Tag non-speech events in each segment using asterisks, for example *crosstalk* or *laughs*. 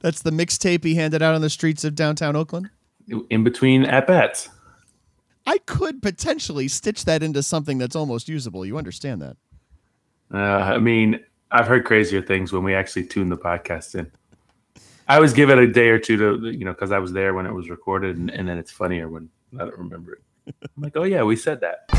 That's the mixtape he handed out on the streets of downtown Oakland. In between at bats. I could potentially stitch that into something that's almost usable. You understand that? Uh, I mean, I've heard crazier things when we actually tune the podcast in. I always give it a day or two to, you know, because I was there when it was recorded, and, and then it's funnier when I don't remember it. I'm like, oh yeah, we said that.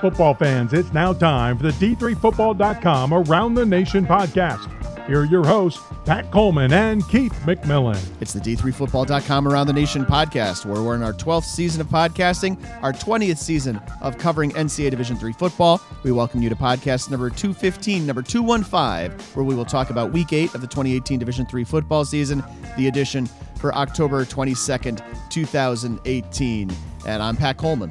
Football fans, it's now time for the D3Football.com Around the Nation podcast. Here are your hosts, Pat Coleman and Keith McMillan. It's the D3Football.com Around the Nation podcast, where we're in our 12th season of podcasting, our 20th season of covering NCAA Division III football. We welcome you to podcast number 215, number 215, where we will talk about week eight of the 2018 Division III football season, the edition for October 22nd, 2018. And I'm Pat Coleman.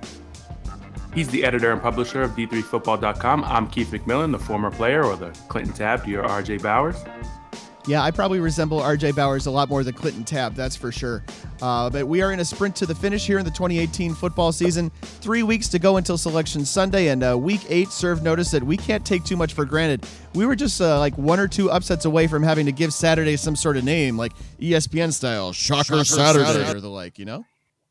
He's the editor and publisher of D3Football.com. I'm Keith McMillan, the former player or the Clinton Tab to your RJ Bowers. Yeah, I probably resemble RJ Bowers a lot more than Clinton Tab, that's for sure. Uh, but we are in a sprint to the finish here in the 2018 football season. Three weeks to go until Selection Sunday, and uh, week eight served notice that we can't take too much for granted. We were just uh, like one or two upsets away from having to give Saturday some sort of name, like ESPN style, Shocker, Shocker Saturday, Saturday, or the like, you know?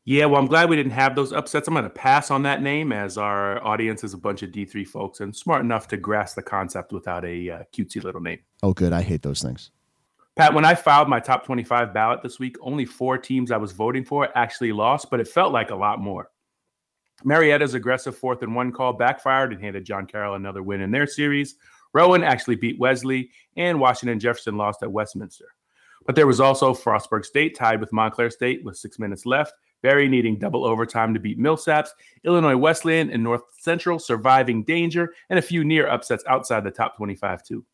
Yeah, well, I'm glad we didn't have those upsets. I'm going to pass on that name as our audience is a bunch of D3 folks and smart enough to grasp the concept without a uh, cutesy little name. Oh, good. I hate those things. Pat, when I filed my top 25 ballot this week, only four teams I was voting for actually lost, but it felt like a lot more. Marietta's aggressive fourth and one call backfired and handed John Carroll another win in their series. Rowan actually beat Wesley, and Washington Jefferson lost at Westminster. But there was also Frostburg State tied with Montclair State with six minutes left Berry needing double overtime to beat Millsaps, Illinois Wesleyan and North Central surviving danger, and a few near upsets outside the top 25 too.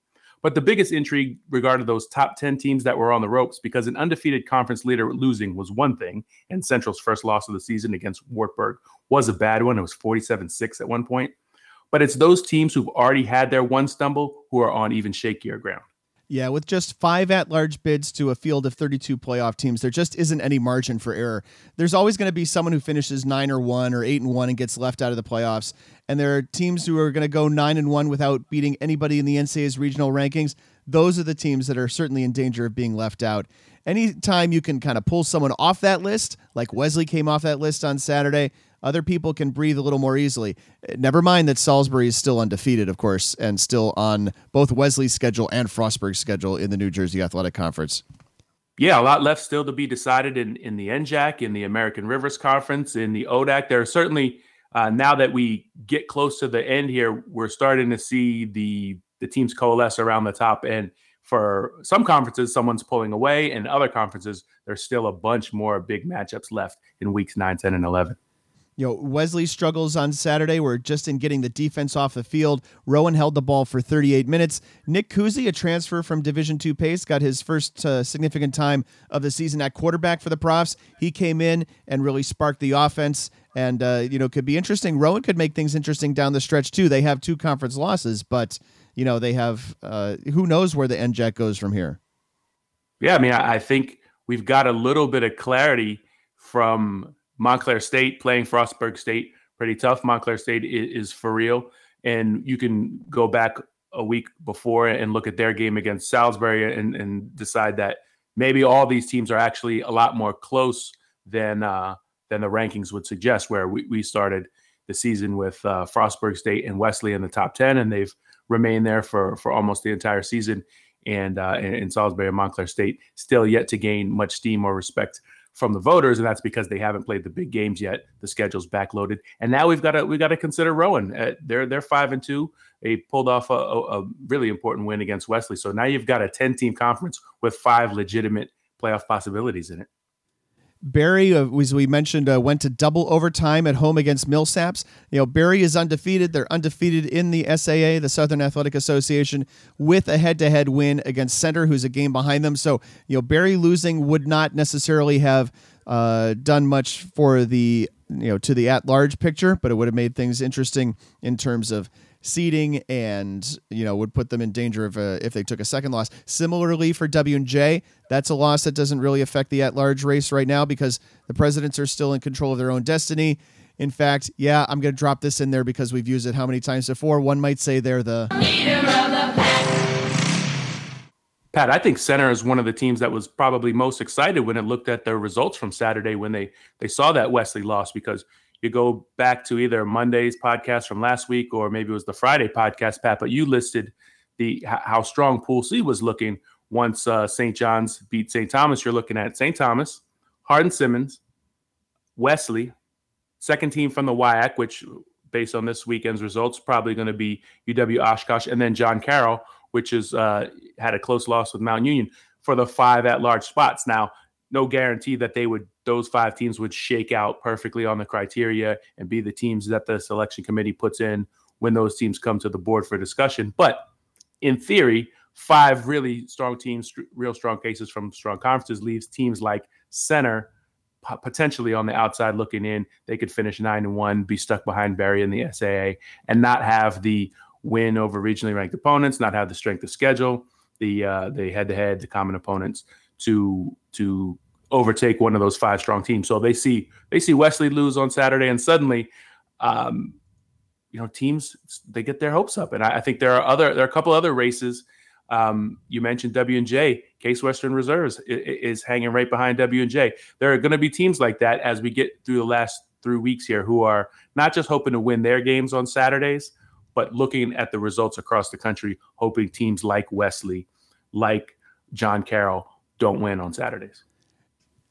But the biggest intrigue regarded those top 10 teams that were on the ropes because an undefeated conference leader losing was one thing, and Central's first loss of the season against Wartburg was a bad one. It was 47 6 at one point. But it's those teams who've already had their one stumble who are on even shakier ground. Yeah, with just five at large bids to a field of 32 playoff teams, there just isn't any margin for error. There's always going to be someone who finishes nine or one or eight and one and gets left out of the playoffs. And there are teams who are going to go nine and one without beating anybody in the NCAA's regional rankings. Those are the teams that are certainly in danger of being left out. Anytime you can kind of pull someone off that list, like Wesley came off that list on Saturday, other people can breathe a little more easily. Never mind that Salisbury is still undefeated, of course, and still on both Wesley's schedule and Frostburg's schedule in the New Jersey Athletic Conference. Yeah, a lot left still to be decided in, in the NJAC, in the American Rivers Conference, in the ODAC. There are certainly, uh, now that we get close to the end here, we're starting to see the the teams coalesce around the top end. For some conferences, someone's pulling away, and other conferences, there's still a bunch more big matchups left in weeks 9, 10, and 11. You know, Wesley's struggles on Saturday were just in getting the defense off the field. Rowan held the ball for 38 minutes. Nick Kuzi, a transfer from Division Two Pace, got his first uh, significant time of the season at quarterback for the Profs. He came in and really sparked the offense, and uh, you know could be interesting. Rowan could make things interesting down the stretch too. They have two conference losses, but you know they have uh, who knows where the end NJAC goes from here. Yeah, I mean, I think we've got a little bit of clarity from Montclair State playing Frostburg State, pretty tough. Montclair State is, is, for real. And you can go back a week before and look at their game against Salisbury and, and decide that maybe all these teams are actually a lot more close than uh, than the rankings would suggest. Where we, we started the season with uh, Frostburg State and Wesley in the top ten, and they've remained there for for almost the entire season. And uh, in Salisbury and Montclair State still yet to gain much steam or respect from the voters, and that's because they haven't played the big games yet. The schedule's backloaded, and now we've got to we've got to consider Rowan. Uh, they're they're five and two. They pulled off a, a, a, really important win against Wesley, so now you've got a ten team conference with five legitimate playoff possibilities in it. Berry, uh, as we mentioned, uh, went to double overtime at home against Millsaps. You know, Berry is undefeated. They're undefeated in the SAA, the Southern Athletic Association, with a head-to-head win against Centre, who's a game behind them. So, you know, Berry losing would not necessarily have uh, done much for the you know to the at-large picture, but it would have made things interesting in terms of seeding and you know would put them in danger of a, if they took a second loss. Similarly for W and J, that's a loss that doesn't really affect the at-large race right now because the presidents are still in control of their own destiny. In fact, yeah, I'm going to drop this in there because we've used it how many times before. One might say they're the leader of the pack. Pat, I think Centre is one of the teams that was probably most excited when it looked at their results from Saturday when they they saw that Wesley loss because you go back to either Monday's podcast from last week or maybe it was the Friday podcast, Pat. But you listed the how strong Pool C was looking once uh, St. John's beat St. Thomas. You're looking at St. Thomas, Hardin Simmons, Wesley, second team from the WIAC, which based on this weekend's results, probably going to be UW Oshkosh, and then John Carroll, which is uh, had a close loss with Mount Union for the five at large spots. Now, no guarantee that they would those five teams would shake out perfectly on the criteria and be the teams that the selection committee puts in when those teams come to the board for discussion. But in theory, five really strong teams, real strong cases from strong conferences leaves teams like Centre potentially on the outside looking in. They could finish nine and one, be stuck behind Berry in the SAA, and not have the win over regionally ranked opponents, not have the strength of schedule, the uh, the head to head, the common opponents to to overtake one of those five strong teams. So they see they see Wesley lose on Saturday, and suddenly, um, you know, teams they get their hopes up. And I, I, think there are other there are a couple other races. Um, you mentioned W and J. Case Western Reserves is, is hanging right behind W and J. There are going to be teams like that as we get through the last three weeks here, who are not just hoping to win their games on Saturdays, but looking at the results across the country, hoping teams like Wesley, like John Carroll, don't win on Saturdays.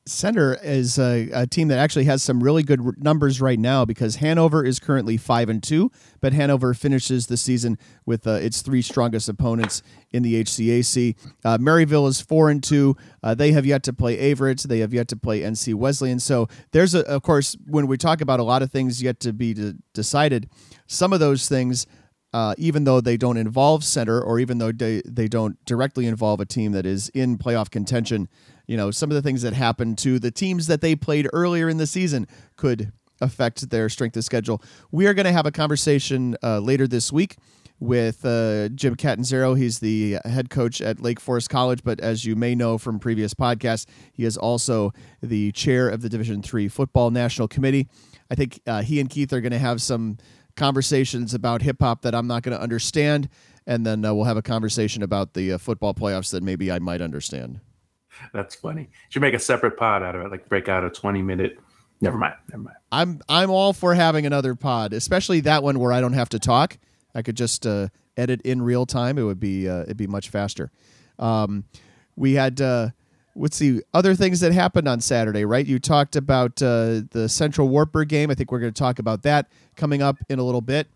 Centre is a, a, team that actually has some really good r- numbers right now because Hanover is currently five and two, but Hanover finishes the season with uh, its three strongest opponents in the HCAC. Uh, Maryville is four and two. Uh, they have yet to play Averett. They have yet to play NC Wesleyan. So there's a, of course, when we talk about a lot of things yet to be de- decided, some of those things uh, even though they don't involve Centre or even though they, they don't directly involve a team that is in playoff contention, you know, some of the things that happened to the teams that they played earlier in the season could affect their strength of schedule. We are going to have a conversation uh, later this week with uh, Jim Catanzaro. He's the head coach at Lake Forest College, but as you may know from previous podcasts, he is also the chair of the Division Three Football National Committee. I think uh, he and Keith are going to have some conversations about hip hop that I'm not going to understand, and then uh, we'll have a conversation about the uh, football playoffs that maybe I might understand. That's funny. Should make a separate pod out of it, like break out a 20 minute. Never mind. Never mind. I'm I'm all for having another pod, especially that one where I don't have to talk. I could just uh, edit in real time. It would be uh, it'd be much faster. Um, we had uh, what's the other things that happened on Saturday, right? You talked about uh, the Central Wartburg game. I think we're going to talk about that coming up in a little bit.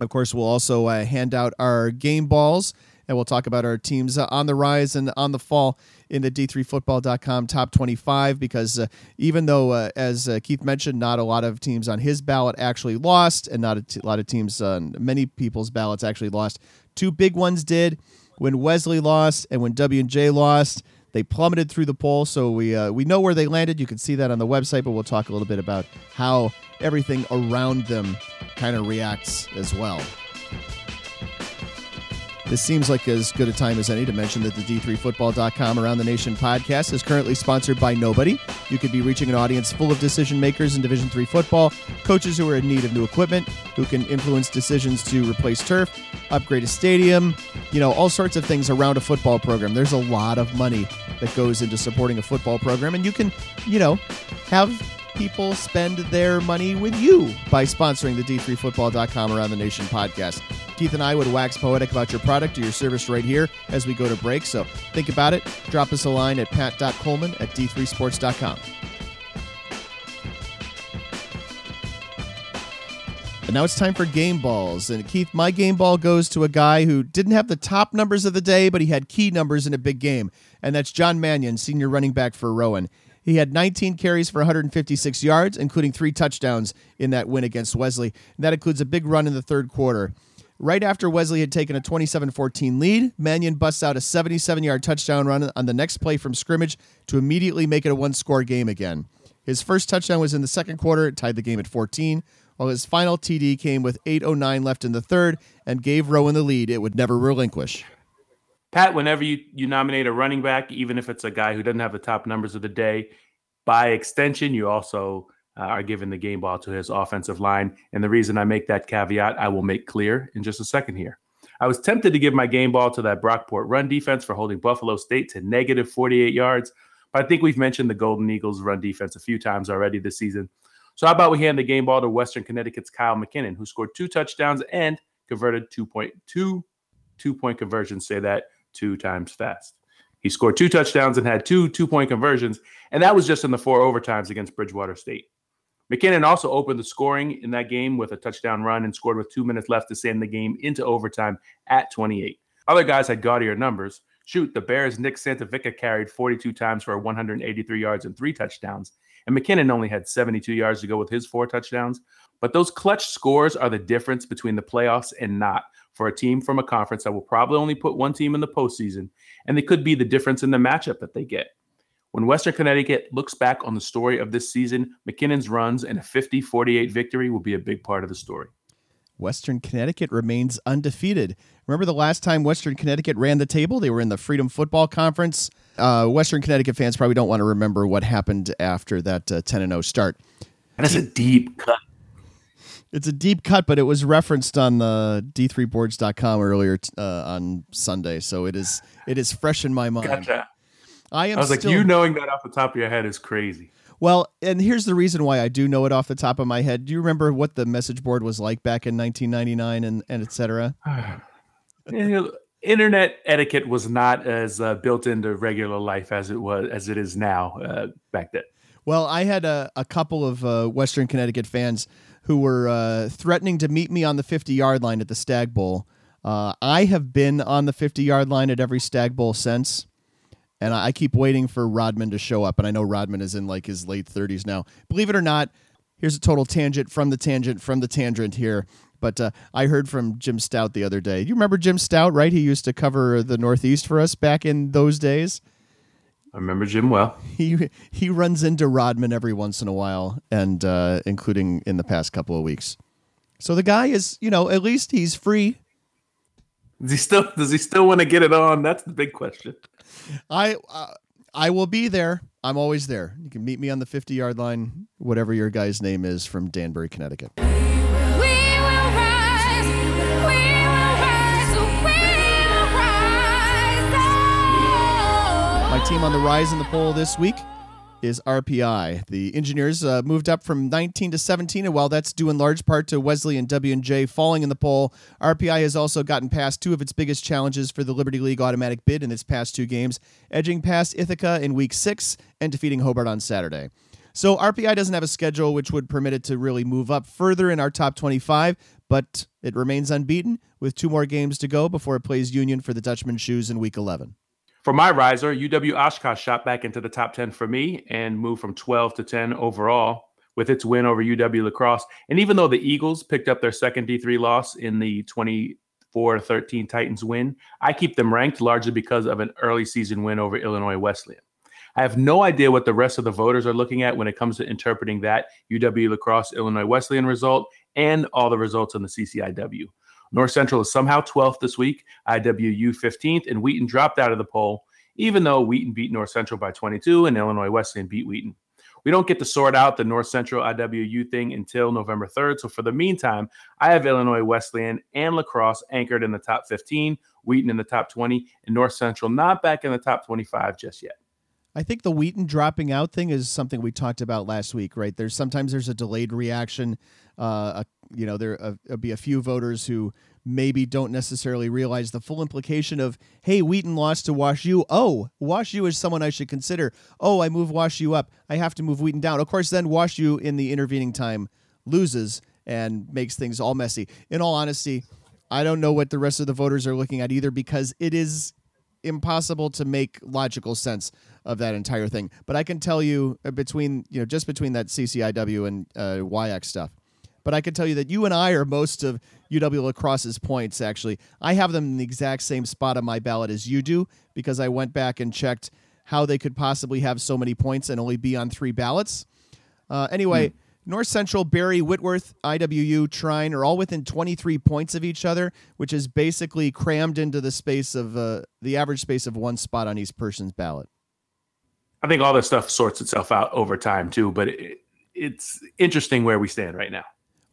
Of course, we'll also uh, hand out our game balls and we'll talk about our teams uh, on the rise and on the fall in the d3football.com top 25 because uh, even though uh, as uh, keith mentioned not a lot of teams on his ballot actually lost and not a t- lot of teams on many people's ballots actually lost two big ones did when wesley lost and when w&j lost they plummeted through the poll, so we uh, we know where they landed. You can see that on the website, but we'll talk a little bit about how everything around them kind of reacts as well. This seems like as good a time as any to mention that the D3Football.com Around the Nation podcast is currently sponsored by nobody. You could be reaching an audience full of decision makers in Division 3 football, coaches who are in need of new equipment, who can influence decisions to replace turf, upgrade a stadium, you know, all sorts of things around a football program. There's a lot of money that goes into supporting a football program, and you can, you know, have people spend their money with you by sponsoring the D3Football.com Around the Nation podcast. Keith and I would wax poetic about your product or your service right here as we go to break. So think about it. Drop us a line at pat.coleman at d3sports.com. And now it's time for game balls. And Keith, my game ball goes to a guy who didn't have the top numbers of the day, but he had key numbers in a big game. And that's John Mannion, senior running back for Rowan. He had 19 carries for 156 yards, including three touchdowns in that win against Wesley. And that includes a big run in the third quarter. Right after Wesley had taken a 27 14 lead, Mannion busts out a 77 yard touchdown run on the next play from scrimmage to immediately make it a one score game again. His first touchdown was in the second quarter, tied the game at 14, while his final TD came with 8.09 left in the third and gave Rowan the lead it would never relinquish. Pat, whenever you, you nominate a running back, even if it's a guy who doesn't have the top numbers of the day, by extension, you also uh, are giving the game ball to his offensive line. And the reason I make that caveat, I will make clear in just a second here. I was tempted to give my game ball to that Brockport run defense for holding Buffalo State to negative 48 yards, but I think we've mentioned the Golden Eagles run defense a few times already this season. So how about we hand the game ball to Western Connecticut's Kyle McKinnon, who scored two touchdowns and converted 2.2 two point conversions. Say that two times fast. He scored two touchdowns and had two two point conversions, and that was just in the four overtimes against Bridgewater State. McKinnon also opened the scoring in that game with a touchdown run and scored with two minutes left to send the game into overtime at 28. Other guys had gaudier numbers. Shoot, the Bears' Nick Santavica carried 42 times for 183 yards and three touchdowns, and McKinnon only had 72 yards to go with his four touchdowns. But those clutch scores are the difference between the playoffs and not for a team from a conference that will probably only put one team in the postseason, and they could be the difference in the matchup that they get. When Western Connecticut looks back on the story of this season, McKinnon's runs and a 50 48 victory will be a big part of the story. Western Connecticut remains undefeated. Remember the last time Western Connecticut ran the table? They were in the Freedom Football Conference. Uh, Western Connecticut fans probably don't want to remember what happened after that uh, 10 0 start. That is a deep cut. It's a deep cut, but it was referenced on the d3boards.com earlier uh, on Sunday, so it is it is fresh in my mind. Gotcha. I am. I was still, like, you knowing that off the top of your head is crazy. Well, and here's the reason why I do know it off the top of my head. Do you remember what the message board was like back in 1999 and and et cetera? *sighs* Internet etiquette was not as uh, built into regular life as it was as it is now uh, back then. Well, I had a, a couple of uh, Western Connecticut fans who were uh, threatening to meet me on the 50 yard line at the Stag Bowl. Uh, I have been on the 50 yard line at every Stag Bowl since, and I keep waiting for Rodman to show up. And I know Rodman is in like his late 30s now. Believe it or not, here's a total tangent from the tangent from the tangent here. But uh, I heard from Jim Stout the other day. You remember Jim Stout, right? He used to cover the Northeast for us back in those days. I remember Jim well. *laughs* He he runs into Rodman every once in a while, and uh, including in the past couple of weeks. So the guy is, you know, at least he's free. Does he still does he still want to get it on? That's the big question. I uh, I will be there. I'm always there. You can meet me on the 50 yard line, whatever your guy's name is from Danbury, Connecticut. Team on the rise in the poll this week is RPI. The engineers uh, moved up from 19 to 17, and while that's due in large part to Wesley and W&J falling in the poll, RPI has also gotten past two of its biggest challenges for the Liberty League automatic bid in its past two games, edging past Ithaca in Week 6 and defeating Hobart on Saturday. So RPI doesn't have a schedule which would permit it to really move up further in our top 25, but it remains unbeaten with two more games to go before it plays Union for the Dutchman shoes in Week 11. For my riser, UW Oshkosh shot back into the top 10 for me and moved from 12 to 10 overall with its win over UW La Crosse. And even though the Eagles picked up their second D3 loss in the 24 13 Titans win, I keep them ranked largely because of an early season win over Illinois Wesleyan. I have no idea what the rest of the voters are looking at when it comes to interpreting that UW La Crosse Illinois Wesleyan result and all the results in the CCIW. North Central is somehow 12th this week, IWU 15th, and Wheaton dropped out of the poll, even though Wheaton beat North Central by 22 and Illinois Wesleyan beat Wheaton. We don't get to sort out the North Central IWU thing until November 3rd. So for the meantime, I have Illinois Wesleyan and La Crosse anchored in the top 15, Wheaton in the top 20, and North Central not back in the top 25 just yet. I think the Wheaton dropping out thing is something we talked about last week, right? There's sometimes there's a delayed reaction. Uh, a, you know, there uh, will be a few voters who maybe don't necessarily realize the full implication of, hey, Wheaton lost to Wash U. Oh, Wash U is someone I should consider. Oh, I move Wash U up. I have to move Wheaton down. Of course, then Wash U in the intervening time loses and makes things all messy. In all honesty, I don't know what the rest of the voters are looking at either because it is impossible to make logical sense of that entire thing. But I can tell you uh, between you know just between that CCIW and uh, WIAC stuff. But I can tell you that you and I are most of UW La Crosse's points. Actually, I have them in the exact same spot on my ballot as you do because I went back and checked how they could possibly have so many points and only be on three ballots. Uh, anyway. Hmm. North Central, Berry, Whitworth, IWU, Trine are all within 23 points of each other, which is basically crammed into the space of uh, the average space of one spot on each person's ballot. I think all this stuff sorts itself out over time too, but it, it's interesting where we stand right now.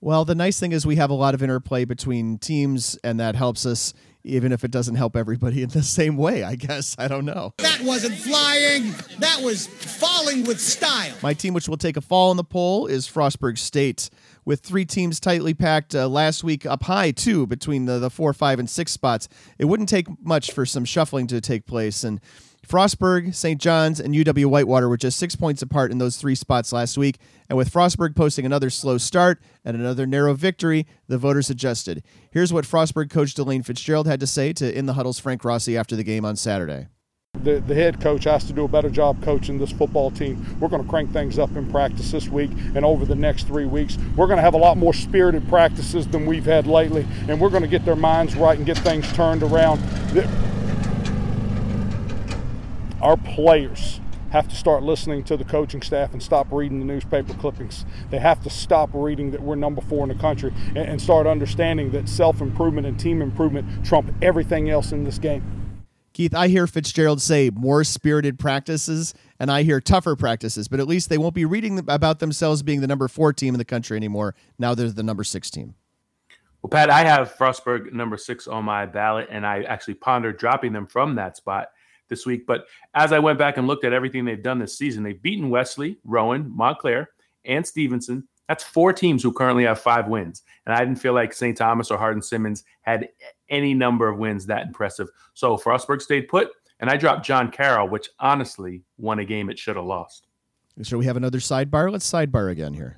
Well, the nice thing is we have a lot of interplay between teams, and that helps us even if it doesn't help everybody *laughs* in the same way, I guess. I don't know. That wasn't flying, that was falling with style. My team, which will take a fall in the poll, is Frostburg State. With three teams tightly packed uh, last week up high, too, between the, the four, five, and six spots, it wouldn't take much for some shuffling to take place. And Frostburg, St. John's, and UW Whitewater were just six points apart in those three spots last week. And with Frostburg posting another slow start and another narrow victory, the voters adjusted. Here's what Frostburg coach Delane Fitzgerald had to say to In the Huddle's Frank Rossi after the game on Saturday. The, the head coach has to do a better job coaching this football team. We're going to crank things up in practice this week and over the next three weeks. We're going to have a lot more spirited practices than we've had lately, and we're going to get their minds right and get things turned around our players have to start listening to the coaching staff and stop reading the newspaper clippings. They have to stop reading that we're number four in the country and, start understanding that self improvement and team improvement trump everything else in this game. Keith, I hear Fitzgerald say more spirited practices, and I hear tougher practices, but at least they won't be reading about themselves being the number four team in the country anymore. Now they're the number six team. Well, Pat, I have Frostburg number six on my ballot, and I actually pondered dropping them from that spot this week. But as I went back and looked at everything they've done this season, they've beaten Wesley, Rowan, Montclair, and Stevenson. That's four teams who currently have five wins. And I didn't feel like St. Thomas or Hardin Simmons had any number of wins that impressive. So Frostburg stayed put, and I dropped John Carroll, which honestly won a game it should have lost. So we have another sidebar. Let's sidebar again here.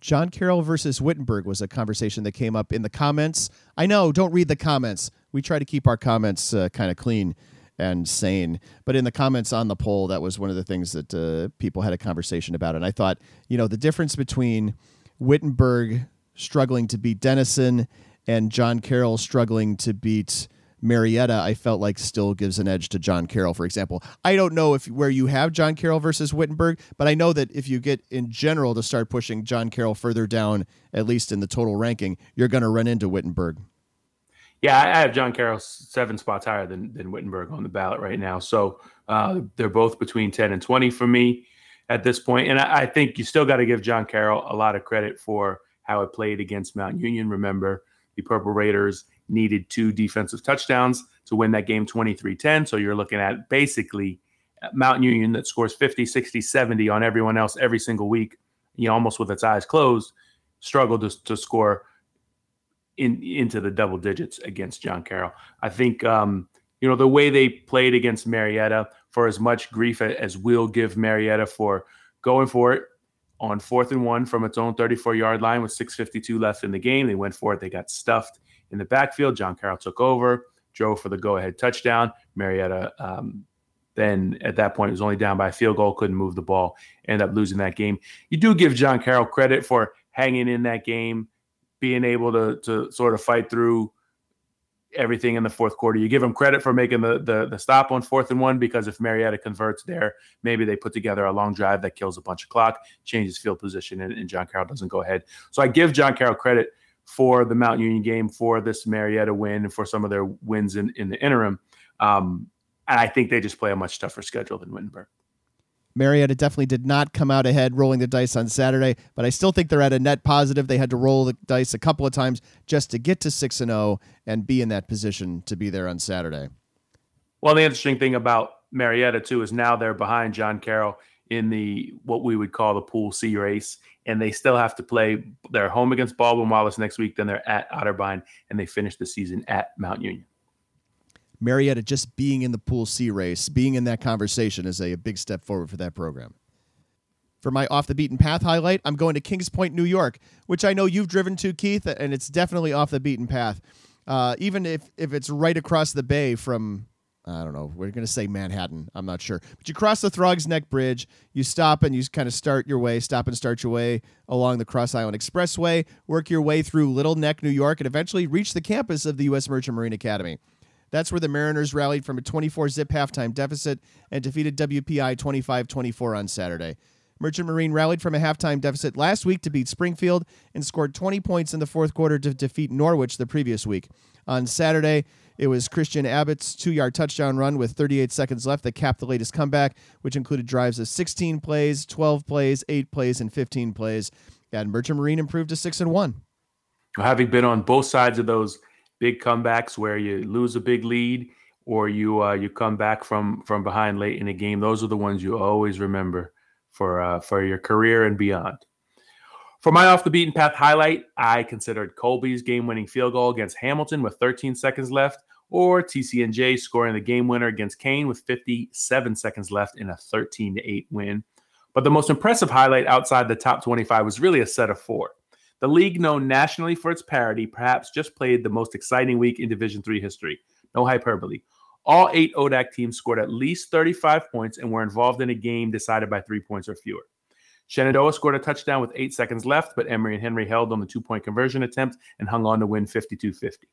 John Carroll versus Wittenberg was a conversation that came up in the comments. I know, don't read the comments. We try to keep our comments uh, kind of clean and sane. But in the comments on the poll, that was one of the things that uh, people had a conversation about. And I thought, you know, the difference between Wittenberg struggling to beat Denison and John Carroll struggling to beat Marietta, I felt like still gives an edge to John Carroll, for example. I don't know if where you have John Carroll versus Wittenberg, but I know that if you get in general to start pushing John Carroll further down, at least in the total ranking, you're going to run into Wittenberg. Yeah, I have John Carroll seven spots higher than than Wittenberg on the ballot right now. So uh, they're both between ten and twenty for me at this point. And I, I think you still got to give John Carroll a lot of credit for how it played against Mount Union. Remember, the Purple Raiders needed two defensive touchdowns to win that game 23-10. So you're looking at basically Mount Union that scores 50, 60, 70 on everyone else every single week, you know, almost with its eyes closed, struggled to, to score in into the double digits against John Carroll. I think um, you know the way they played against Marietta for as much grief as we'll give Marietta for going for it on fourth and one from its own 34 yard line with 6:52 left in the game. They went for it. They got stuffed in the backfield. John Carroll took over, drove for the go ahead touchdown. Marietta. Um, then at that point, was only down by a field goal, couldn't move the ball, end up losing that game. You do give John Carroll credit for hanging in that game, being able to to sort of fight through everything in the fourth quarter. You give them credit for making the, the the stop on fourth and one because if Marietta converts there, maybe they put together a long drive that kills a bunch of clock, changes field position, and, and John Carroll doesn't go ahead. So I give John Carroll credit for the Mount Union game, for this Marietta win, and for some of their wins in, in the interim. Um, and I think they just play a much tougher schedule than Wittenberg. Marietta definitely did not come out ahead rolling the dice on Saturday, but I still think they're at a net positive. They had to roll the dice a couple of times just to get to 6 and 0 and be in that position to be there on Saturday. Well, the interesting thing about Marietta too is now they're behind John Carroll in the what we would call the Pool C race, and they still have to play. They're home against Baldwin Wallace next week, then they're at Otterbein, and they finish the season at Mount Union. Marietta just being in the Pool C race, being in that conversation is a, a big step forward for that program. For my off the beaten path highlight, I'm going to Kings Point, New York, which I know you've driven to, Keith, and it's definitely off the beaten path. Uh, even if, if it's right across the bay from, I don't know, we're going to say Manhattan. I'm not sure. But you cross the Throgs Neck Bridge, you stop and you kind of start your way, stop and start your way along the Cross Island Expressway, work your way through Little Neck, New York, and eventually reach the campus of the U.S. Merchant Marine Academy. That's where the Mariners rallied from a 24 zip halftime deficit and defeated WPI 25 24 on Saturday. Merchant Marine rallied from a halftime deficit last week to beat Springfield and scored 20 points in the fourth quarter to defeat Norwich the previous week. On Saturday, it was Christian Abbott's two yard touchdown run with 38 seconds left that capped the latest comeback, which included drives of 16 plays, 12 plays, 8 plays, and 15 plays. And Merchant Marine improved to 6 and 1. Having been on both sides of those big comebacks where you lose a big lead or you uh, you come back from from behind late in a game. Those are the ones you always remember for uh, for your career and beyond. For my off the beaten path highlight, I considered Colby's game winning field goal against Hamilton with 13 seconds left, or TCNJ scoring the game winner against Kean with 57 seconds left in a 13 8 win. But the most impressive highlight outside the top 25 was really a set of four. The league, known nationally for its parity, perhaps just played the most exciting week in Division Three history. No hyperbole. All eight ODAC teams scored at least 35 points and were involved in a game decided by three points or fewer. Shenandoah scored a touchdown with eight seconds left, but Emory and Henry held on the two point conversion attempt and hung on to win 52 50.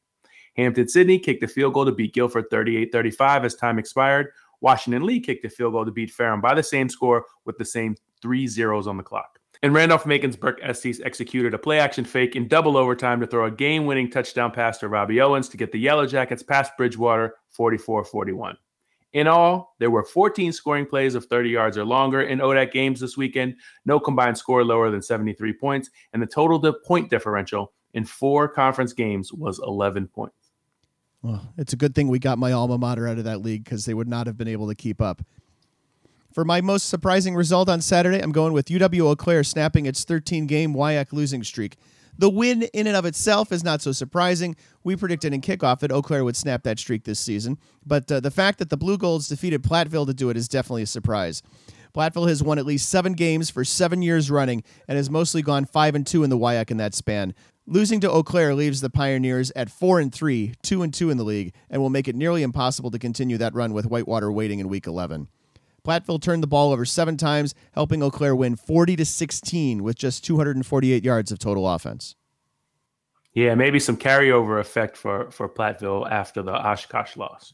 Hampden Sydney kicked a field goal to beat Guilford 38 35 as time expired. Washington Lee kicked a field goal to beat Ferrum by the same score with the same three zeros on the clock. And Randolph Macon's Burke Estes executed a play action fake in double overtime to throw a game winning touchdown pass to Robbie Owens to get the Yellow Jackets past Bridgewater 44 41. In all, there were 14 scoring plays of 30 yards or longer in ODAC games this weekend, no combined score lower than 73 points, and the total point differential in four conference games was 11 points. Well, it's a good thing we got my alma mater out of that league because they would not have been able to keep up. For my most surprising result on Saturday, I'm going with UW Eau Claire snapping its 13 game WIAC losing streak. The win in and of itself is not so surprising. We predicted in kickoff that Eau Claire would snap that streak this season, but uh, the fact that the Blugolds defeated Platteville to do it is definitely a surprise. Platteville has won at least seven games for seven years running and has mostly gone five and two in the WIAC in that span. Losing to Eau Claire leaves the Pioneers at four and three, two and two in the league, and will make it nearly impossible to continue that run with Whitewater waiting in Week 11. Platteville turned the ball over seven times, helping Eau Claire win 40 to 16 with just 248 yards of total offense. Yeah, maybe some carryover effect for for Platteville after the Oshkosh loss.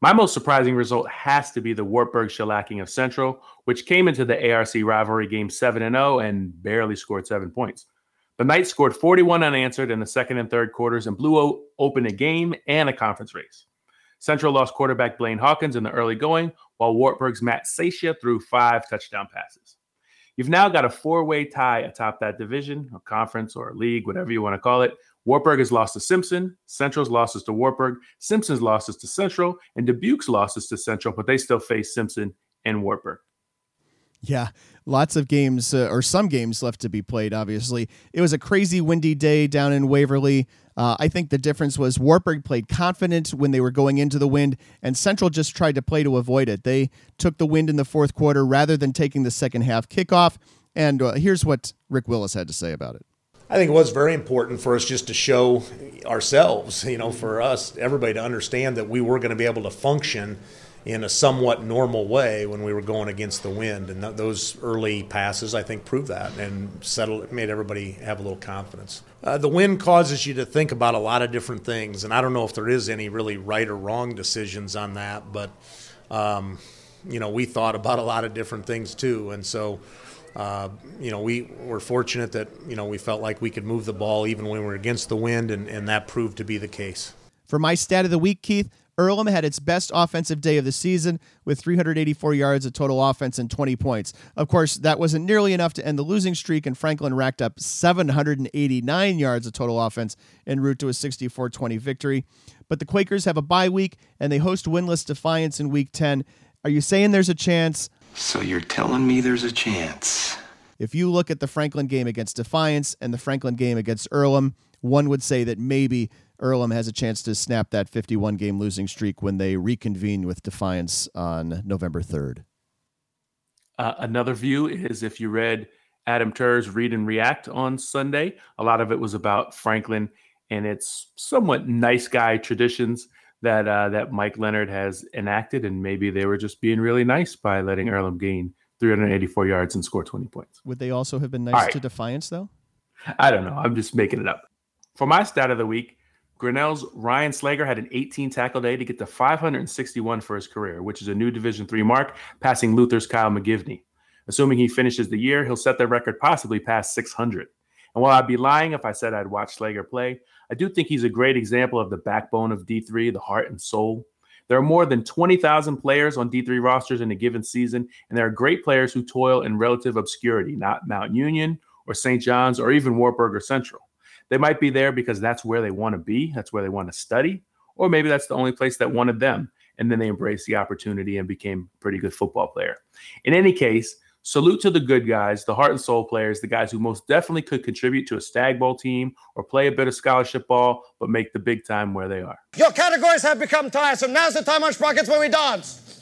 My most surprising result has to be the Wartburg shellacking of Central, which came into the ARC rivalry game 7 and 0 and barely scored 7 points. The Knights scored 41 unanswered in the second and third quarters and blew open a game and a conference race. Central lost quarterback Blaine Hawkins in the early going, while Wartburg's Matt Sacia threw five touchdown passes. You've now got a four way tie atop that division, a conference or a league, whatever you want to call it. Wartburg has lost to Simpson, Central's losses to Wartburg, Simpson's losses to Central, and Dubuque's losses to Central, but they still face Simpson and Wartburg. Yeah, lots of games uh, or some games left to be played, obviously. It was a crazy windy day down in Waverly. Uh, I think the difference was Wartburg played confident when they were going into the wind, and Central just tried to play to avoid it. They took the wind in the fourth quarter rather than taking the second half kickoff. And uh, here's what Rick Willis had to say about it. I think it was very important for us just to show ourselves, you know, for us, everybody to understand that we were going to be able to function in a somewhat normal way when we were going against the wind. And th- those early passes, I think, proved that and settled, made everybody have a little confidence. Uh, the wind causes you to think about a lot of different things, and I don't know if there is any really right or wrong decisions on that, but um, you know, we thought about a lot of different things too, and so. Uh, you know, we were fortunate that, you know, we felt like we could move the ball even when we were against the wind, and, and that proved to be the case. For my stat of the week, Keith, Earlham had its best offensive day of the season with 384 yards of total offense and 20 points. Of course, that wasn't nearly enough to end the losing streak, and Franklin racked up 789 yards of total offense en route to a 64 20 victory. But the Quakers have a bye week, and they host winless Defiance in week 10. Are you saying there's a chance? So you're telling me there's a chance? If you look at the Franklin game against Defiance and the Franklin game against Earlham, one would say that maybe Earlham has a chance to snap that 51 game losing streak when they reconvene with Defiance on November 3rd. Uh, another view is if you read Adam Turer's Read and React on Sunday, a lot of it was about Franklin and its somewhat nice guy traditions that uh, that Mike Leonard has enacted, and maybe they were just being really nice by letting Earlham gain 384 yards and score 20 points. Would they also have been nice right. to Defiance, though? I don't know. I'm just making it up. For my stat of the week, Grinnell's Ryan Slager had an 18 tackle day to get to 561 for his career, which is a new Division three mark, passing Luther's Kyle McGivney. Assuming he finishes the year, he'll set the record possibly past 600. And while I'd be lying if I said I'd watch Slager play, I do think he's a great example of the backbone of D3, the heart and soul. There are more than 20,000 players on D3 rosters in a given season, and there are great players who toil in relative obscurity, not Mount Union or St. John's or even Wartburg or Central. They might be there because that's where they want to be, that's where they want to study, or maybe that's the only place that wanted them. And then they embraced the opportunity and became a pretty good football player. In any case, salute to the good guys, the heart and soul players, the guys who most definitely could contribute to a stag bowl team or play a bit of scholarship ball, but make the big time where they are. Your categories have become tiresome. Now's the time on Sprockets when we dance.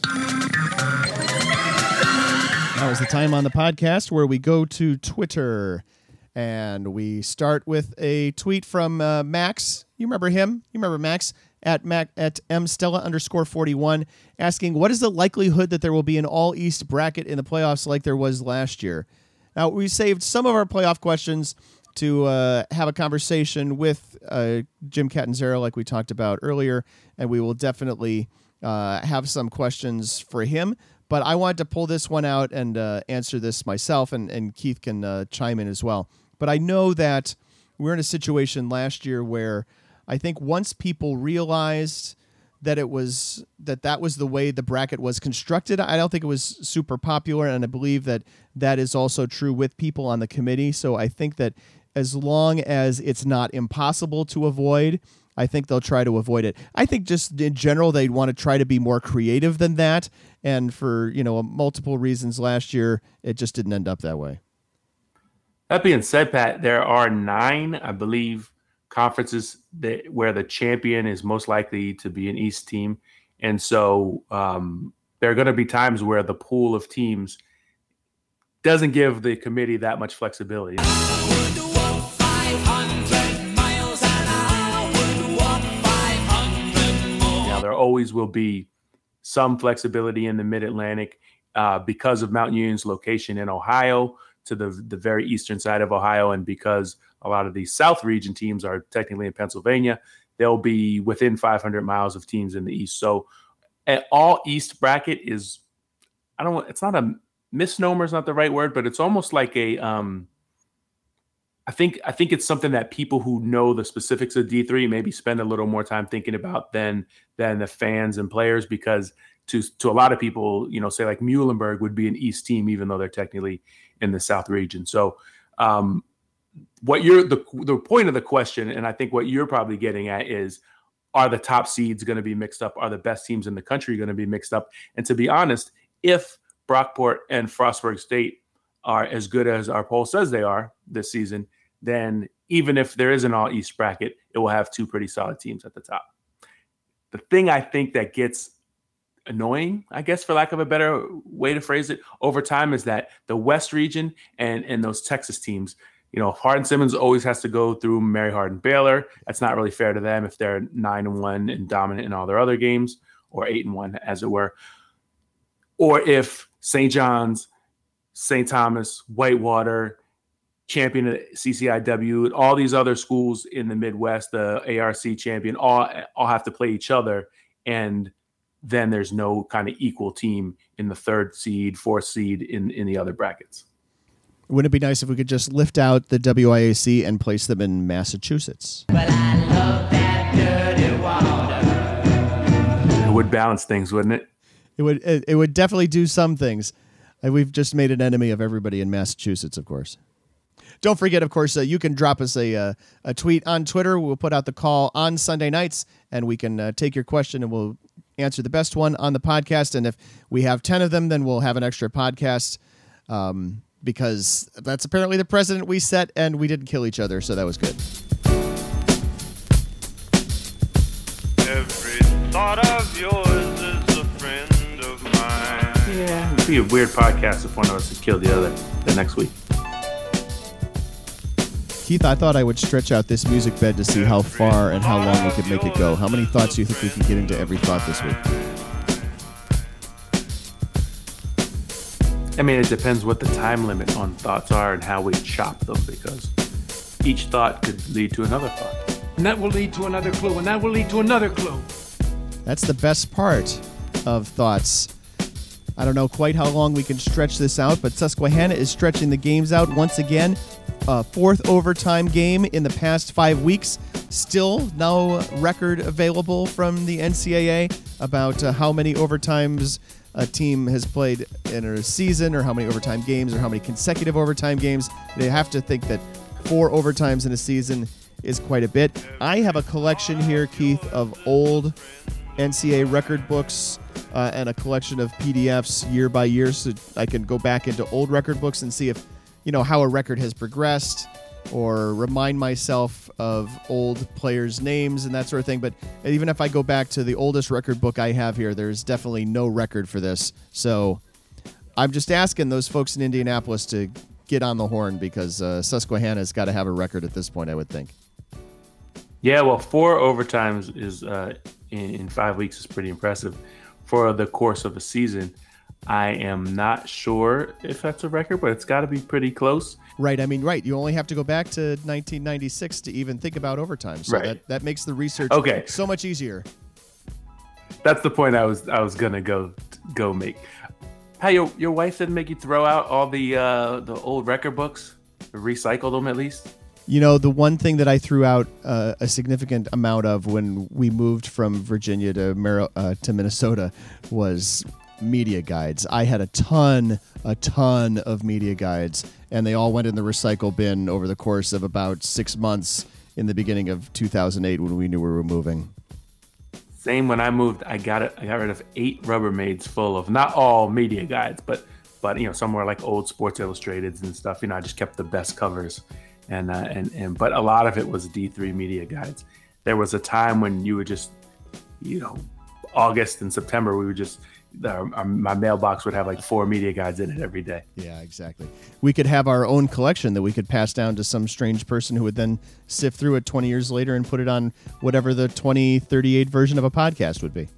Now is the time on the podcast where we go to Twitter and we start with a tweet from uh, Max. You remember him? You remember Max at Mac at M Stella underscore forty one asking what is the likelihood that there will be an all East bracket in the playoffs like there was last year. Now we saved some of our playoff questions to uh, have a conversation with uh, Jim Catanzaro, like we talked about earlier, and we will definitely uh, have some questions for him. But I wanted to pull this one out and uh, answer this myself, and, and Keith can uh, chime in as well. But I know that we're in a situation last year where I think once people realized that it was that that was the way the bracket was constructed. I don't think it was super popular, and I believe that that is also true with people on the committee. So I think that as long as it's not impossible to avoid, I think they'll try to avoid it. I think just in general they'd want to try to be more creative than that, and for you know multiple reasons last year it just didn't end up that way. That being said, Pat, there are nine, I believe, conferences that where the champion is most likely to be an East team, and so um, there are going to be times where the pool of teams doesn't give the committee that much flexibility. Now there always will be some flexibility in the Mid Atlantic uh, because of Mount Union's location in Ohio to the the very eastern side of Ohio, and because a lot of these South region teams are technically in Pennsylvania, they'll be within 500 miles of teams in the East. So, an all East bracket is, I don't, it's not a misnomer, is not the right word, but it's almost like a, um, I think I think it's something that people who know the specifics of D3 maybe spend a little more time thinking about than than the fans and players because to to a lot of people, you know, say like Muhlenberg would be an East team even though they're technically in the South region. So um, what you're the the point of the question, and I think what you're probably getting at is are the top seeds going to be mixed up? Are the best teams in the country going to be mixed up? And to be honest, if Brockport and Frostburg State are as good as our poll says they are this season, then even if there is an all East bracket, it will have two pretty solid teams at the top. The thing I think that gets annoying, I guess, for lack of a better way to phrase it, over time is that the West region and and those Texas teams, you know, Hardin Simmons always has to go through Mary Hardin Baylor. That's not really fair to them if they're nine and one and dominant in all their other games, or eight and one, as it were. Or if St. John's, St. Thomas, Whitewater, champion at CCIW, all these other schools in the Midwest, the ARC champion, all all have to play each other, and then there's no kind of equal team in the third seed, fourth seed in in the other brackets. Wouldn't it be nice if we could just lift out the WIAC and place them in Massachusetts? But I love that dirty water. It would balance things, wouldn't it? It would. It, it would definitely do some things. And we've just made an enemy of everybody in Massachusetts, of course. Don't forget, of course, uh, you can drop us a uh, a tweet on Twitter. We'll put out the call on Sunday nights, and we can uh, take your question, and we'll answer the best one on the podcast. And if we have ten of them, then we'll have an extra podcast. Um, because that's apparently the precedent we set, and we didn't kill each other, so that was good. Every thought of yours is a friend of mine. Yeah, it'd be a weird podcast if one of us had killed the other the next week. Keith, I thought I would stretch out this music bed to see how far and how long we could make it go. How many thoughts do you think we can get into every thought this week? I mean, it depends what the time limit on thoughts are and how we chop them because each thought could lead to another thought. And that will lead to another clue, and that will lead to another clue. That's the best part of thoughts. I don't know quite how long we can stretch this out, but Susquehanna is stretching the games out once again. A fourth overtime game in the past five weeks. Still no record available from the NCAA about uh, how many overtimes a team has played in a season or how many overtime games or how many consecutive overtime games. They have to think that four overtimes in a season is quite a bit. I have a collection here, Keith, of old NCAA record books uh, and a collection of PDFs year by year, so I can go back into old record books and see if you know how a record has progressed or remind myself of old players' names and that sort of thing. But even if I go back to the oldest record book I have here, there's definitely no record for this. So I'm just asking those folks in Indianapolis to get on the horn because uh, Susquehanna's got to have a record at this point, I would think. Yeah, well, four overtimes is uh, in, in five weeks is pretty impressive for the course of a season. I am not sure if that's a record, but it's got to be pretty close. Right. I mean, right. You only have to go back to 1996 to even think about overtime. So Right. that, that makes the research Okay. so much easier. That's the point I was I was gonna go go make. Hey, your your wife didn't make you throw out all the uh, the old record books, recycle them at least. You know, the one thing that I threw out uh, a significant amount of when we moved from Virginia to Mar- uh, to Minnesota was media guides. I had a ton, a ton of media guides, and they all went in the recycle bin over the course of about six months in the beginning of 2008 when we knew we were moving. Same when I moved, I got it. I got rid of eight Rubbermaids full of not all media guides, but but you know somewhere like old Sports Illustrateds and stuff. You know, I just kept the best covers, and uh, and and but a lot of it was D3 media guides. There was a time when you would just, you know, August and September, we would just the, our, my mailbox would have like four media guides in it every day. Yeah, exactly. We could have our own collection that we could pass down to some strange person who would then sift through it 20 years later and put it on whatever the 2038 version of a podcast would be.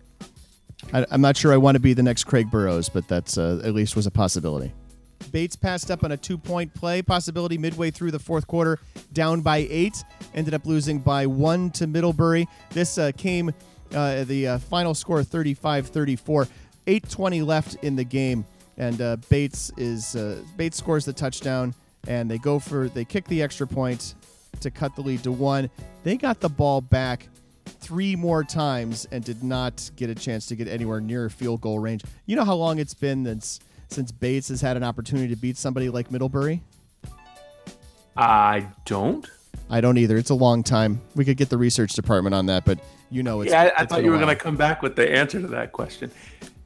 I, I'm not sure I want to be the next Craig Burrows, but that's uh, at least was a possibility. Bates passed up on a two point play possibility midway through the fourth quarter, down by eight. Ended up losing by one to Middlebury. This uh, came, uh, the uh, final score 35 34. 8.20 left in the game, and uh, Bates is uh, Bates scores the touchdown, and they go for they kick the extra point to cut the lead to one. They got the ball back three more times and did not get a chance to get anywhere near field goal range. You know how long it's been since since Bates has had an opportunity to beat somebody like Middlebury? I don't. I don't either. It's a long time. We could get the research department on that, but you know, it's, yeah, I, I it's thought you were going to come back with the answer to that question.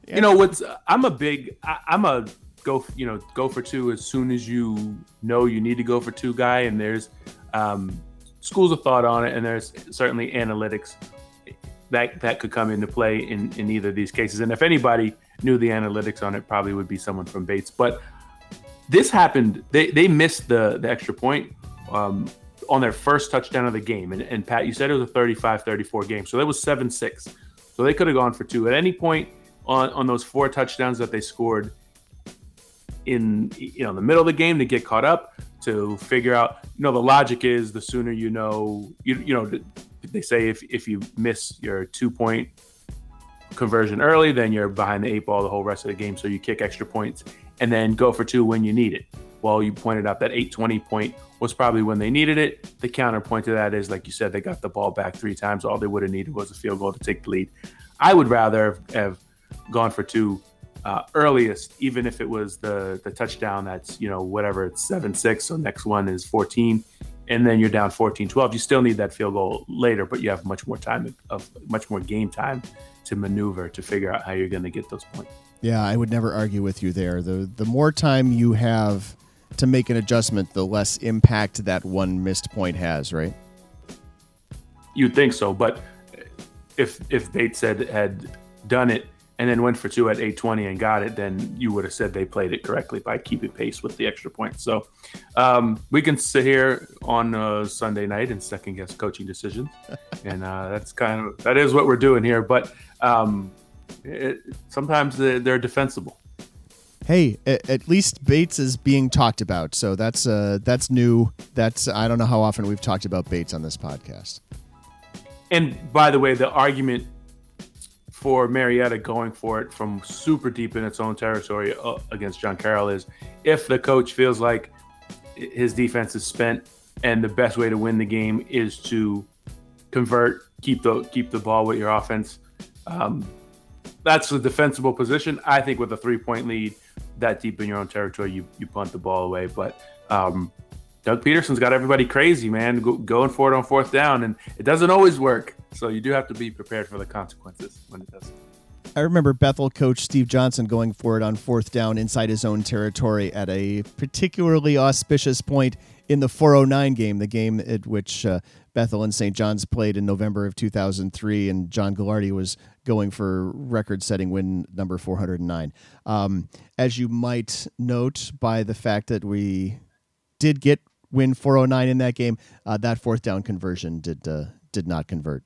You know what's? I'm a big. I, I'm a go. You know, go for two as soon as you know you need to go for two guy. And there's um, schools of thought on it, and there's certainly analytics that that could come into play in in either of these cases. And if anybody knew the analytics on it, probably would be someone from Bates. But this happened. They they missed the the extra point. Um, on their first touchdown of the game. And, and Pat, you said it was a 35 34 game. So that was 7 6. So they could have gone for two. At any point on, on those four touchdowns that they scored in you know the middle of the game to get caught up, to figure out, you know, the logic is the sooner you know, you, you know, they say if, if you miss your two point conversion early, then you're behind the eight ball the whole rest of the game. So you kick extra points and then go for two when you need it. Well, you pointed out that 820 point was probably when they needed it. The counterpoint to that is, like you said, they got the ball back three times. All they would have needed was a field goal to take the lead. I would rather have, have gone for two uh, earliest, even if it was the the touchdown that's, you know, whatever, it's 7 6. So next one is 14. And then you're down 14 12. You still need that field goal later, but you have much more time of much more game time to maneuver to figure out how you're going to get those points. Yeah, I would never argue with you there. The the more time you have to make an adjustment, the less impact that one missed point has, right? You'd think so, but if if Bates had had done it and then went for two at 820 and got it, then you would have said they played it correctly by keeping pace with the extra points. So um, we can sit here on uh, Sunday night and second guess coaching decisions, *laughs* and uh, that's kind of that is what we're doing here. But um, it, sometimes they're, they're defensible. Hey, at, at least Bates is being talked about, so that's uh that's new. That's I don't know how often we've talked about Bates on this podcast. And by the way, the argument for Marietta going for it from super deep in its own territory uh, against John Carroll is if the coach feels like his defense is spent and the best way to win the game is to convert, keep the keep the ball with your offense. Um, that's a defensible position. I think with a three point lead that deep in your own territory, you, you punt the ball away. But um, Doug Pederson's got everybody crazy, man, go, going for it on fourth down, and it doesn't always work. So you do have to be prepared for the consequences when it doesn't. I remember Bethel coach Steve Johnson going for it on fourth down inside his own territory at a particularly auspicious point in the 409 game, the game at which uh, Bethel and St. John's played in November of 2003, and John Gagliardi was going for record-setting win number 409. Um, as you might note by the fact that we did get win 409 in that game, uh, that fourth down conversion did uh, did not convert.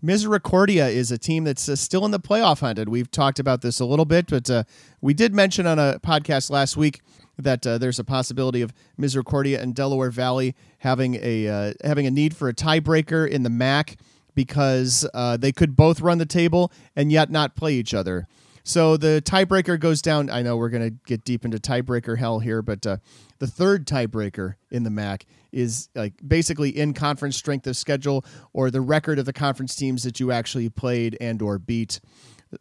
Misericordia is a team that's uh, still in the playoff hunt, and we've talked about this a little bit, but uh, we did mention on a podcast last week that uh, there's a possibility of Misericordia and Delaware Valley having a uh, having a need for a tiebreaker in the MAC because they could both run the table and yet not play each other. So the tiebreaker goes down. I know we're going to get deep into tiebreaker hell here, but uh, the third tiebreaker in the MAC is like basically in conference strength of schedule or the record of the conference teams that you actually played and or beat.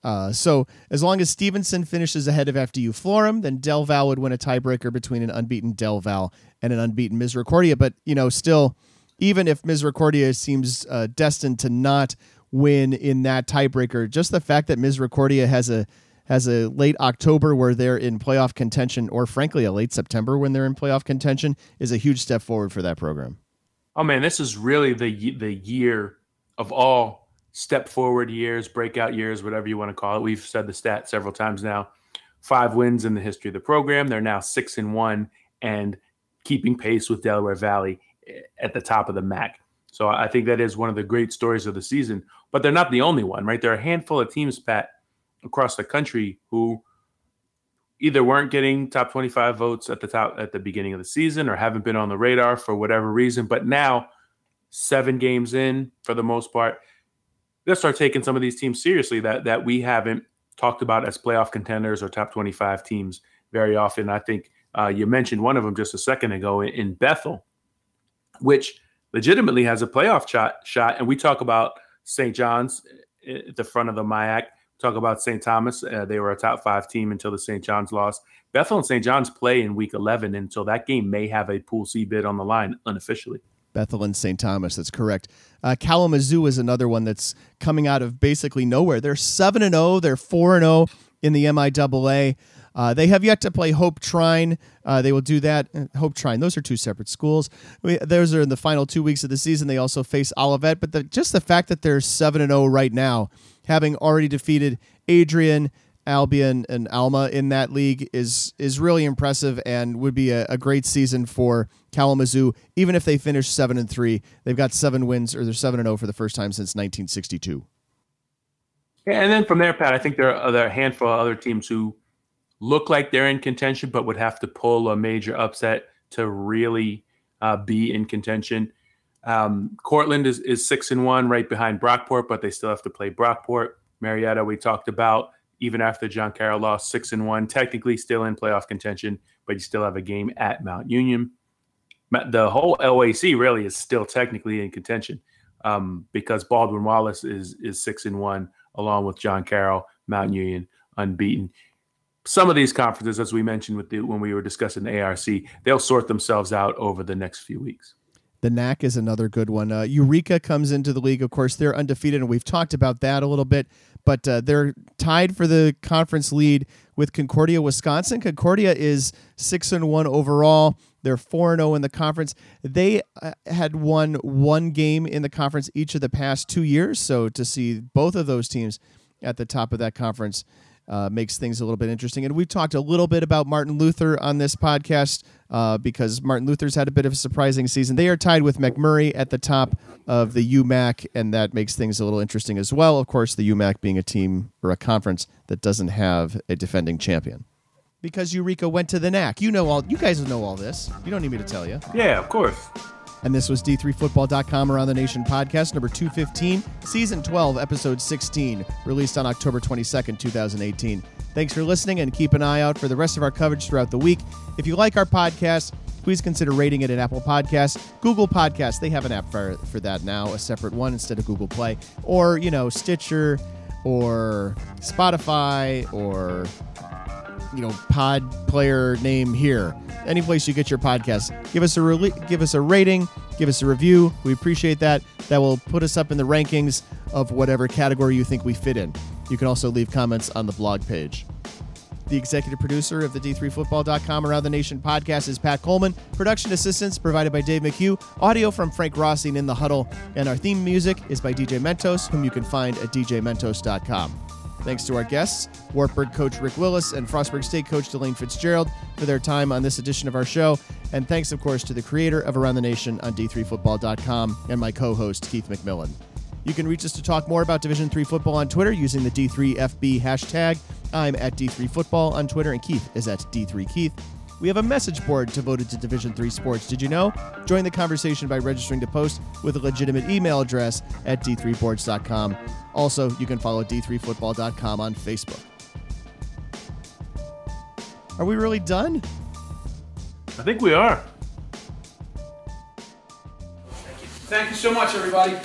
Uh, so as long as Stevenson finishes ahead of FDU Florham, then Del Val would win a tiebreaker between an unbeaten Del Val and an unbeaten Misericordia. But you know, still, even if Misericordia seems uh, destined to not win in that tiebreaker, just the fact that Misericordia has a has a late October where they're in playoff contention, or frankly a late September when they're in playoff contention, is a huge step forward for that program. Oh man, this is really the the year of all step forward years, breakout years, whatever you want to call it. We've said the stat several times now. Five wins in the history of the program. They're now six and one and keeping pace with Delaware Valley eh, at the top of the MAC. So I think that is one of the great stories of the season. But they're not the only one, right? There are a handful of teams, Pat, across the country who either weren't getting top 25 votes at the top at the beginning of the season or haven't been on the radar for whatever reason but now seven games in for the most part they'll start taking some of these teams seriously that that we haven't talked about as playoff contenders or top 25 teams very often i think uh, you mentioned one of them just a second ago in, in bethel which legitimately has a playoff shot shot and we talk about st john's at the front of the MIAC Talk about St. Thomas. Uh, they were a top five team until the St. John's lost. Bethel and St. John's play in week 11 until that game may have a Pool C bid on the line unofficially. Bethel and St. Thomas. That's correct. Uh, Kalamazoo is another one that's coming out of basically nowhere. They're seven and zero. They're four and zero in the MIAA. Uh, they have yet to play Hope Trine. Uh, they will do that. Uh, Hope Trine. Those are two separate schools. We, those are in the final two weeks of the season. They also face Olivet. But the, just the fact that they're seven and zero right now having already defeated Adrian, Albion, and Alma in that league is is really impressive and would be a, a great season for Kalamazoo. Even if they finish seven and three, they've got seven wins or they're seven and zero oh for the first time since 1962. And then from there, Pat, I think there are a handful of other teams who look like they're in contention, but would have to pull a major upset to really uh, be in contention. Um, Cortland is, is six and one, right behind Brockport, but they still have to play Brockport. Marietta, we talked about, even after John Carroll lost six and one, technically still in playoff contention, but you still have a game at Mount Union. The whole LAC really is still technically in contention um, because Baldwin Wallace is is six and one, along with John Carroll, Mount Union unbeaten. Some of these conferences, as we mentioned with the when we were discussing the ARC, they'll sort themselves out over the next few weeks. The NAC is another good one. Uh, Eureka comes into the league. Of course, they're undefeated, and we've talked about that a little bit. But uh, they're tied for the conference lead with Concordia, Wisconsin. Concordia is six and one overall. They're four and zero oh in the conference. They uh, had won one game in the conference each of the past two years. So to see both of those teams at the top of that conference uh, makes things a little bit interesting. And we've talked a little bit about Martin Luther on this podcast uh, because Martin Luther's had a bit of a surprising season. They are tied with MacMurray at the top of the UMAC, and that makes things a little interesting as well. Of course, the UMAC being a team or a conference that doesn't have a defending champion. Because Eureka went to the NAC. You know all you guys know all this. You don't need me to tell you. Yeah, of course. And this was D3Football.com Around the Nation podcast number 215, season 12, episode 16, released on October 22nd, 2018. Thanks for listening and keep an eye out for the rest of our coverage throughout the week. If you like our podcast, please consider rating it at Apple Podcasts, Google Podcasts. They have an app for, for that now, a separate one instead of Google Play, or, you know, Stitcher or Spotify or you know, pod player name here. Any place you get your podcast, give us a rele- give us a rating, give us a review. We appreciate that. That will put us up in the rankings of whatever category you think we fit in. You can also leave comments on the blog page. The executive producer of the D3Football.com Around the Nation podcast is Pat Coleman. Production assistance provided by Dave McHugh. Audio from Frank Rossi in the huddle. And our theme music is by DJ Mentos, whom you can find at DJMentos.com. Thanks to our guests, Wartburg coach Rick Willis and Frostburg State coach Delane Fitzgerald for their time on this edition of our show. And thanks, of course, to the creator of Around the Nation on D3Football.com and my co host, Keith McMillan. You can reach us to talk more about Division 3 football on Twitter using the D3FB hashtag. I'm at D3Football on Twitter, and Keith is at D3Keith. We have a message board devoted to Division 3 sports. Did you know? Join the conversation by registering to post with a legitimate email address at d3boards.com. Also, you can follow d3football.com on Facebook. Are we really done? I think we are. Thank you so much, everybody.